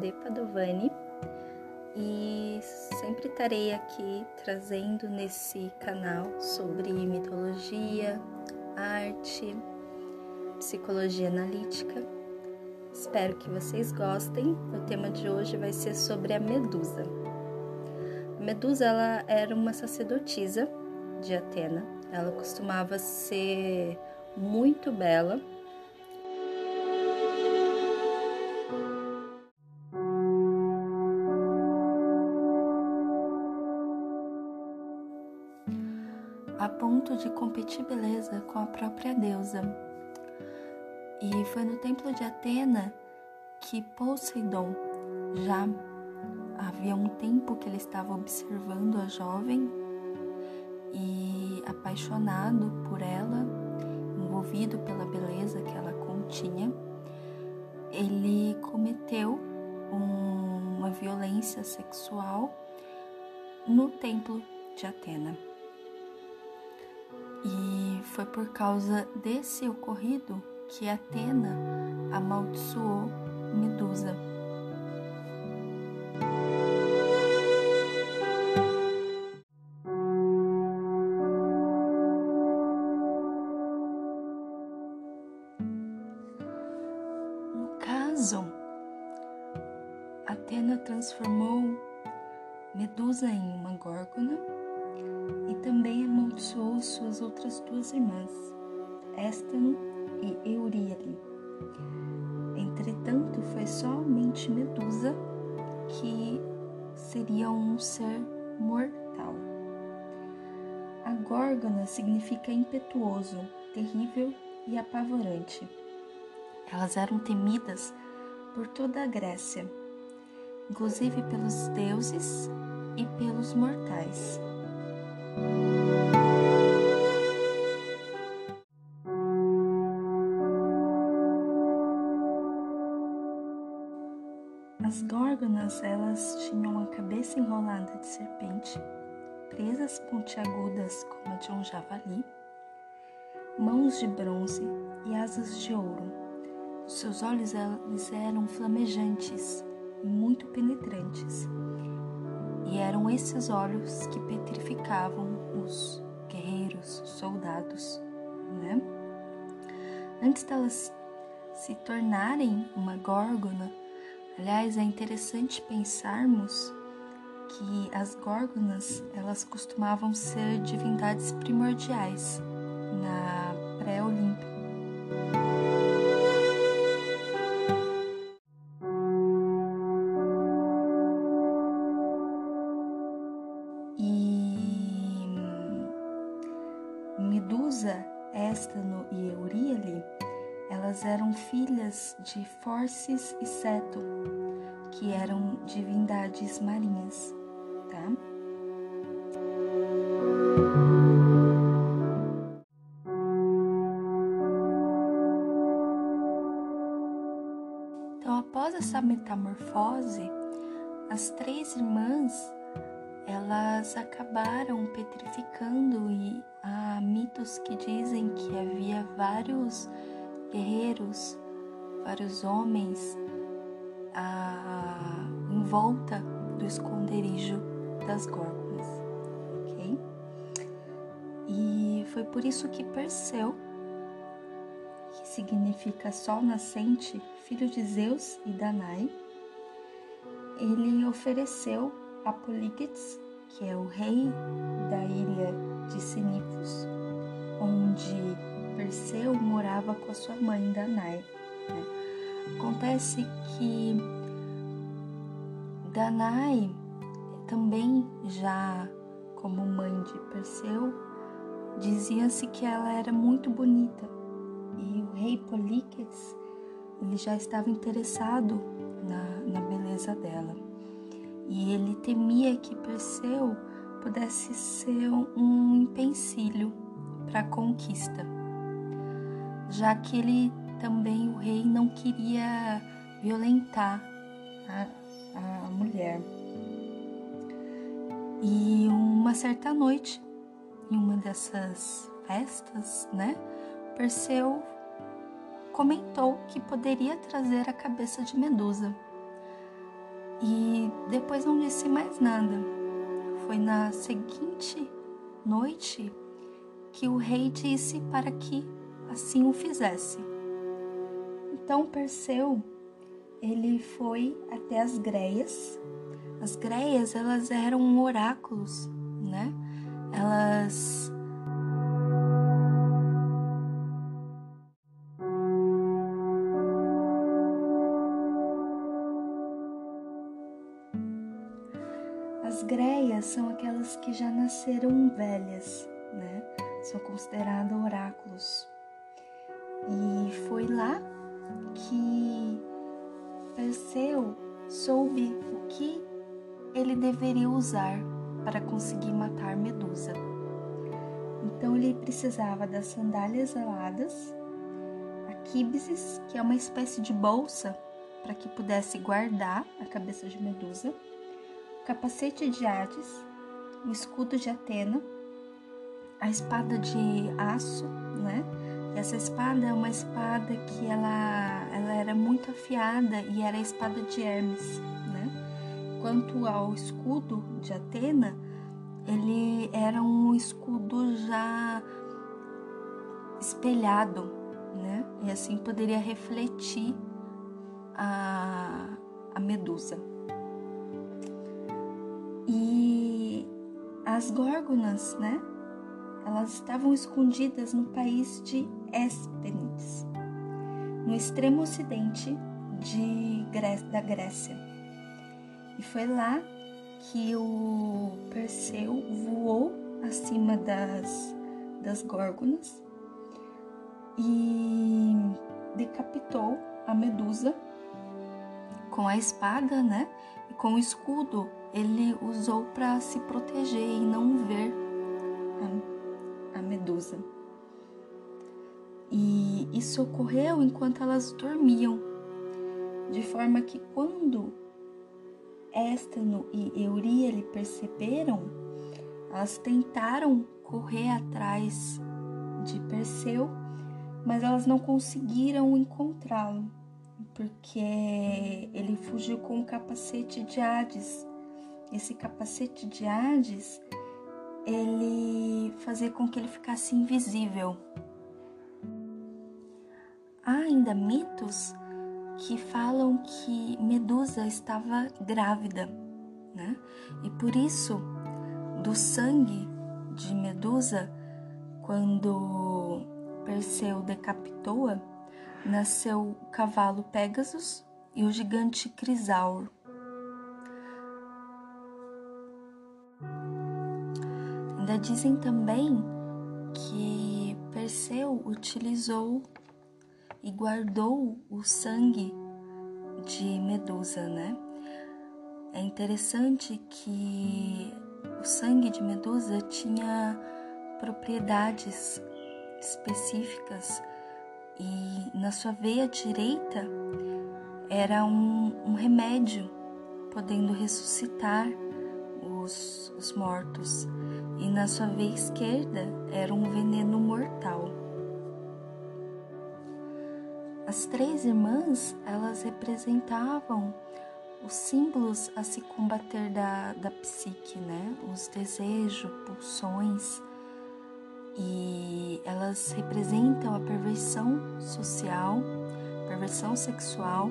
de Padovani e sempre estarei aqui trazendo nesse canal sobre mitologia, arte, psicologia analítica. Espero que vocês gostem. O tema de hoje vai ser sobre a Medusa. A Medusa ela era uma sacerdotisa de Atena. Ela costumava ser muito bela a ponto de competir beleza com a própria deusa. E foi no templo de Atena que Poseidon já havia um tempo que ele estava observando a jovem e apaixonado por ela, envolvido pela beleza que ela continha, ele cometeu um, uma violência sexual no templo de Atena. Foi por causa desse ocorrido que Atena amaldiçoou Medusa. No caso, Atena transformou Medusa em uma górgona e também amaldiçoou suas outras duas irmãs, Éstano e Euríale. Entretanto, foi somente Medusa que seria um ser mortal. A Górgona significa impetuoso, terrível e apavorante. Elas eram temidas por toda a Grécia, inclusive pelos deuses e pelos mortais. As górgonas, elas tinham a cabeça enrolada de serpente, presas pontiagudas como a de um javali, mãos de bronze e asas de ouro. Seus olhos eles eram flamejantes e muito penetrantes, e eram esses olhos que petrificavam os guerreiros, os soldados, né? Antes delas se tornarem uma górgona, aliás, é interessante pensarmos que as górgonas, elas costumavam ser divindades primordiais na pré-olímpica. Medusa, Éstano e Euríale, elas eram filhas de Forces e Seto, que eram divindades marinhas, tá? Então, após essa metamorfose, as três irmãs elas acabaram petrificando e há mitos que dizem que havia vários guerreiros, vários homens a, em volta do esconderijo das górgonas, ok? E foi por isso que Perseu, que significa sol nascente, filho de Zeus e Danae, ele ofereceu a Políquetes, que é o rei da ilha de Sinifos, onde Perseu morava com a sua mãe Danae. Né? Acontece que Danae também já como mãe de Perseu dizia-se que ela era muito bonita e o rei Políquetes ele já estava interessado na, na beleza dela e ele temia que Perseu pudesse ser um empecilho para a conquista, já que ele também, o rei, não queria violentar a, a mulher. E uma certa noite, em uma dessas festas, né, Perseu comentou que poderia trazer a cabeça de Medusa E depois não disse mais nada. Foi na seguinte noite que o rei disse para que assim o fizesse. Então Perseu, ele foi até as greias. As greias, elas eram oráculos, né? Elas As greias são aquelas que já nasceram velhas, né? São consideradas oráculos. E foi lá que Perseu soube o que ele deveria usar para conseguir matar Medusa. Então ele precisava das sandálias aladas, a quíbises, que é uma espécie de bolsa para que pudesse guardar a cabeça de Medusa, o capacete de Hades, o escudo de Atena, a espada de aço, né? Essa espada é uma espada que ela, ela era muito afiada e era a espada de Hermes, né? Quanto ao escudo de Atena, ele era um escudo já espelhado, né? E assim poderia refletir a, a medusa. E as górgonas, né? Elas estavam escondidas no país de Hesperides, no extremo ocidente de da Grécia. E foi lá que o Perseu voou acima das, das górgonas e decapitou a Medusa com a espada, né? E com o escudo ele usou para se proteger e não ver a, a Medusa. E isso ocorreu enquanto elas dormiam, de forma que quando Éstano e Euríale perceberam, elas tentaram correr atrás de Perseu, mas elas não conseguiram encontrá-lo, porque ele fugiu com o capacete de Hades. Esse capacete de Hades, ele fazia com que ele ficasse invisível. Há ainda mitos que falam que Medusa estava grávida, né? E por isso, do sangue de Medusa, quando Perseu decapitou-a, nasceu o cavalo Pégasus e o gigante Crisauro. Ainda dizem também que Perseu utilizou e guardou o sangue de Medusa, né? É interessante que o sangue de Medusa tinha propriedades específicas e na sua veia direita era um, um remédio podendo ressuscitar os, os mortos e na sua veia esquerda era um veneno mortal. As três irmãs, elas representavam os símbolos a se combater da, da psique, né? Os desejos, pulsões. E elas representam a perversão social, perversão sexual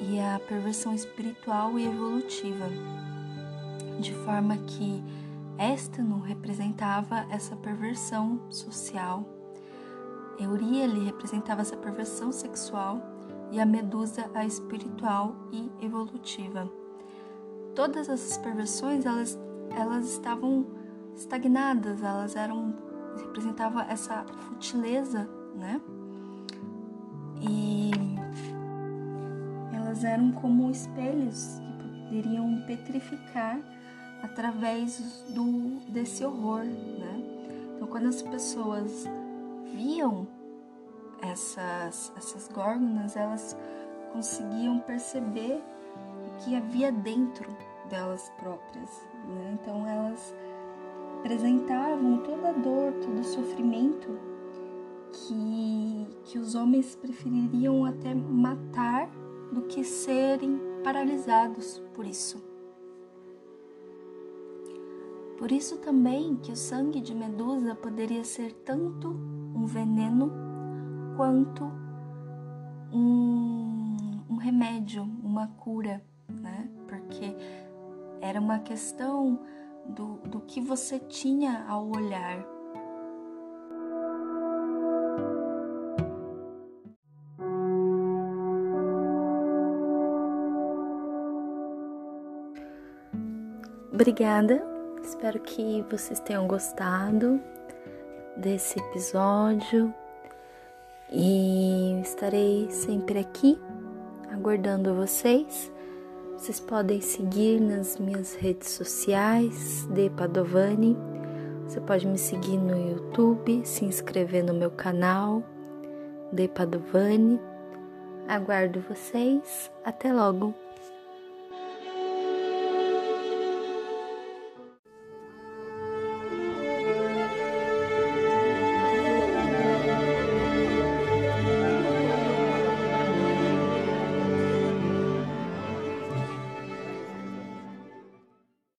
e a perversão espiritual e evolutiva. De forma que esta não representava essa perversão social Euríale representava essa perversão sexual e a Medusa a espiritual e evolutiva. Todas essas perversões elas, elas estavam estagnadas, elas eram representavam essa futileza, né? E elas eram como espelhos que poderiam petrificar através do desse horror, né? Então quando as pessoas viam essas, essas górgonas, elas conseguiam perceber o que havia dentro delas próprias. Né? Então elas apresentavam toda a dor, todo o sofrimento que, que os homens prefeririam até matar do que serem paralisados por isso. Por isso também que o sangue de Medusa poderia ser tanto um veneno quanto um, um remédio, uma cura, né? Porque era uma questão do, do que você tinha ao olhar. Obrigada Espero que vocês tenham gostado desse episódio e estarei sempre aqui aguardando vocês. Vocês podem seguir nas minhas redes sociais de Padovani. Você pode me seguir no YouTube, se inscrever no meu canal de Padovani. Aguardo vocês. Até logo!